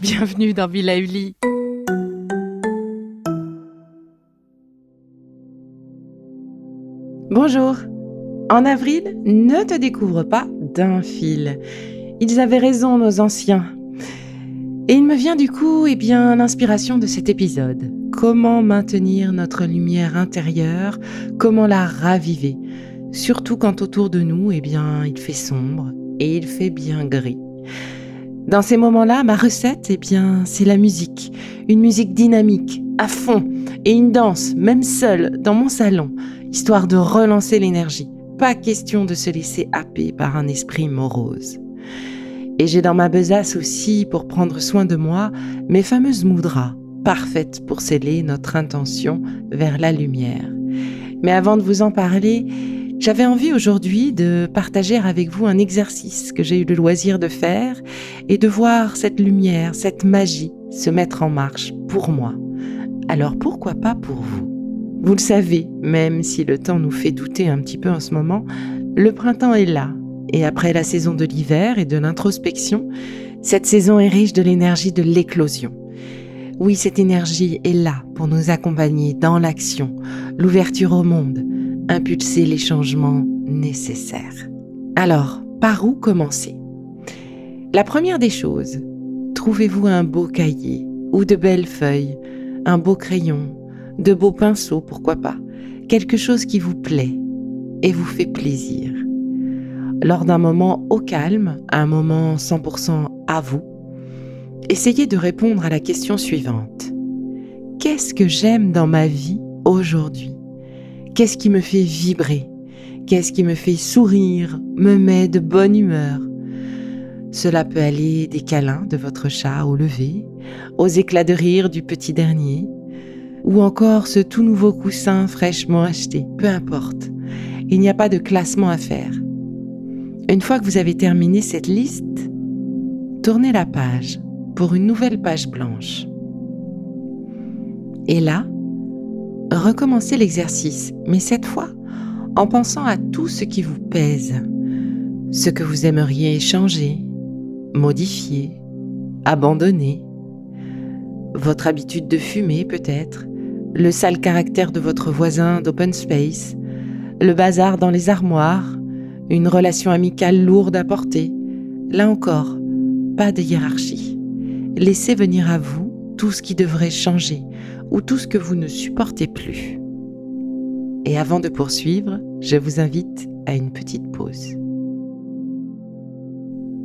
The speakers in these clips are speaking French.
Bienvenue dans Villa Uli. Bonjour. En avril, ne te découvre pas d'un fil. Ils avaient raison, nos anciens. Et il me vient du coup, eh bien, l'inspiration de cet épisode. Comment maintenir notre lumière intérieure Comment la raviver Surtout quand autour de nous, eh bien, il fait sombre et il fait bien gris. Dans ces moments-là, ma recette, eh bien, c'est la musique. Une musique dynamique, à fond, et une danse, même seule, dans mon salon, histoire de relancer l'énergie. Pas question de se laisser happer par un esprit morose. Et j'ai dans ma besace aussi, pour prendre soin de moi, mes fameuses moudras, parfaites pour sceller notre intention vers la lumière. Mais avant de vous en parler, j'avais envie aujourd'hui de partager avec vous un exercice que j'ai eu le loisir de faire et de voir cette lumière, cette magie se mettre en marche pour moi. Alors pourquoi pas pour vous? Vous le savez, même si le temps nous fait douter un petit peu en ce moment, le printemps est là. Et après la saison de l'hiver et de l'introspection, cette saison est riche de l'énergie de l'éclosion. Oui, cette énergie est là pour nous accompagner dans l'action, l'ouverture au monde, impulser les changements nécessaires. Alors, par où commencer? La première des choses, trouvez-vous un beau cahier ou de belles feuilles, un beau crayon, de beaux pinceaux, pourquoi pas, quelque chose qui vous plaît et vous fait plaisir. Lors d'un moment au calme, un moment 100% à vous, essayez de répondre à la question suivante. Qu'est-ce que j'aime dans ma vie aujourd'hui? Qu'est-ce qui me fait vibrer? Qu'est-ce qui me fait sourire, me met de bonne humeur? Cela peut aller des câlins de votre chat au lever, aux éclats de rire du petit dernier, ou encore ce tout nouveau coussin fraîchement acheté, peu importe. Il n'y a pas de classement à faire. Une fois que vous avez terminé cette liste, tournez la page pour une nouvelle page blanche. Et là, recommencez l'exercice, mais cette fois en pensant à tout ce qui vous pèse, ce que vous aimeriez changer, modifier, abandonner, votre habitude de fumer peut-être, le sale caractère de votre voisin d'open space, le bazar dans les armoires, une relation amicale lourde à porter. Là encore, pas de hiérarchie. Laissez venir à vous tout ce qui devrait changer ou tout ce que vous ne supportez plus. Et avant de poursuivre, je vous invite à une petite pause.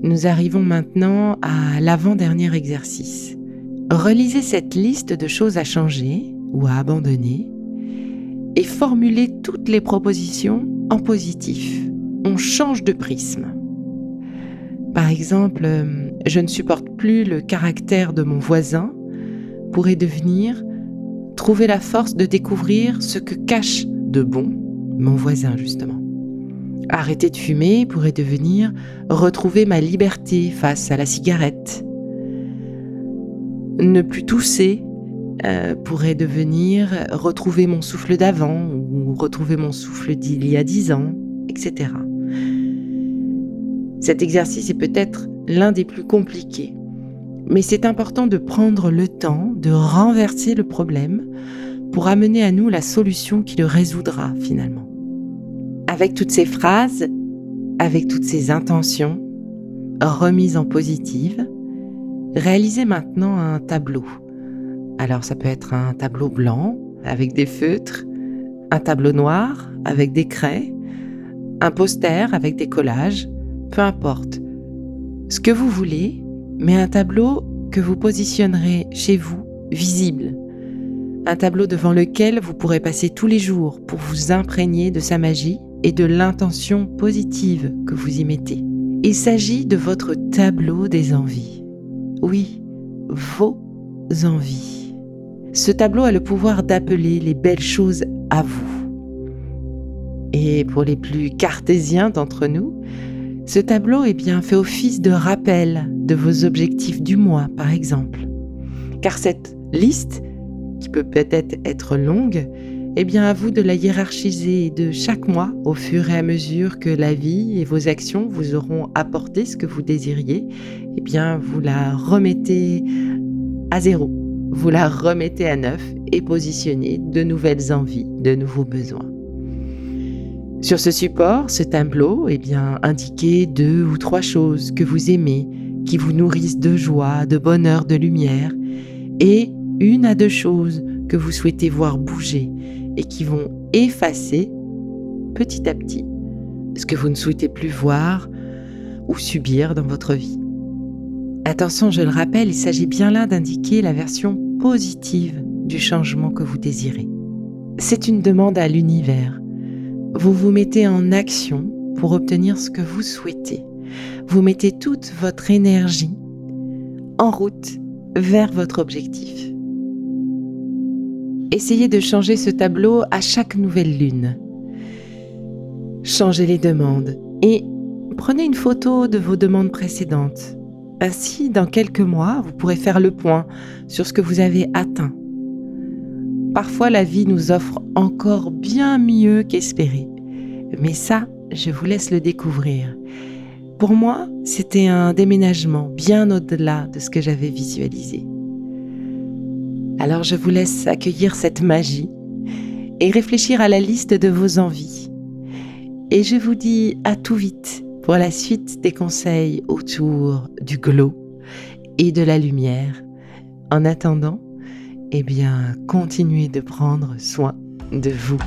Nous arrivons maintenant à l'avant-dernier exercice. Relisez cette liste de choses à changer ou à abandonner et formuler toutes les propositions en positif. On change de prisme. Par exemple, euh, je ne supporte plus le caractère de mon voisin pourrait devenir trouver la force de découvrir ce que cache de bon mon voisin justement. Arrêter de fumer pourrait devenir retrouver ma liberté face à la cigarette. Ne plus tousser euh, pourrait devenir retrouver mon souffle d'avant ou retrouver mon souffle d'il y a dix ans, etc. Cet exercice est peut-être l'un des plus compliqués, mais c'est important de prendre le temps de renverser le problème pour amener à nous la solution qui le résoudra finalement. Avec toutes ces phrases, avec toutes ces intentions, remises en positive, réalisez maintenant un tableau Alors ça peut être un tableau blanc avec des feutres, un tableau noir avec des craies, un poster avec des collages, peu importe. Ce que vous voulez, mais un tableau que vous positionnerez chez vous, visible. Un tableau devant lequel vous pourrez passer tous les jours pour vous imprégner de sa magie et de l'intention positive que vous y mettez. Il s'agit de votre tableau des envies. Oui, vos envies. Ce tableau a le pouvoir d'appeler les belles choses à vous. Et pour les plus cartésiens d'entre nous, ce tableau bien fait office de rappel de vos objectifs du mois, par exemple. Car cette liste, qui peut peut-être être longue, eh bien à vous de la hiérarchiser de chaque mois au fur et à mesure que la vie et vos actions vous auront apporté ce que vous désiriez, eh bien vous la remettez à zéro, vous la remettez à neuf et positionnez de nouvelles envies, de nouveaux besoins. Sur ce support, ce tableau, eh bien indiquez deux ou trois choses que vous aimez, qui vous nourrissent de joie, de bonheur, de lumière, et une à deux choses que vous souhaitez voir bouger et qui vont effacer petit à petit ce que vous ne souhaitez plus voir ou subir dans votre vie. Attention, je le rappelle, il s'agit bien là d'indiquer la version positive du changement que vous désirez. C'est une demande à l'univers. Vous vous mettez en action pour obtenir ce que vous souhaitez. Vous mettez toute votre énergie en route vers votre objectif. Essayez de changer ce tableau à chaque nouvelle lune. Changez les demandes et prenez une photo de vos demandes précédentes. Ainsi, dans quelques mois, vous pourrez faire le point sur ce que vous avez atteint. Parfois, la vie nous offre encore bien mieux qu'espéré. Mais ça, je vous laisse le découvrir. Pour moi, c'était un déménagement bien au-delà de ce que j'avais visualisé. Alors je vous laisse accueillir cette magie et réfléchir à la liste de vos envies. Et je vous dis à tout vite pour la suite des conseils autour du glow et de la lumière. En attendant, eh bien, continuez de prendre soin de vous.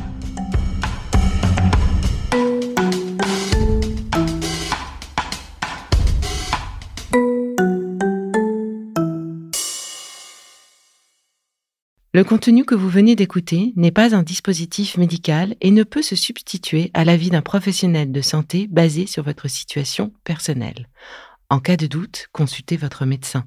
Le contenu que vous venez d'écouter n'est pas un dispositif médical et ne peut se substituer à l'avis d'un professionnel de santé basé sur votre situation personnelle. En cas de doute, consultez votre médecin.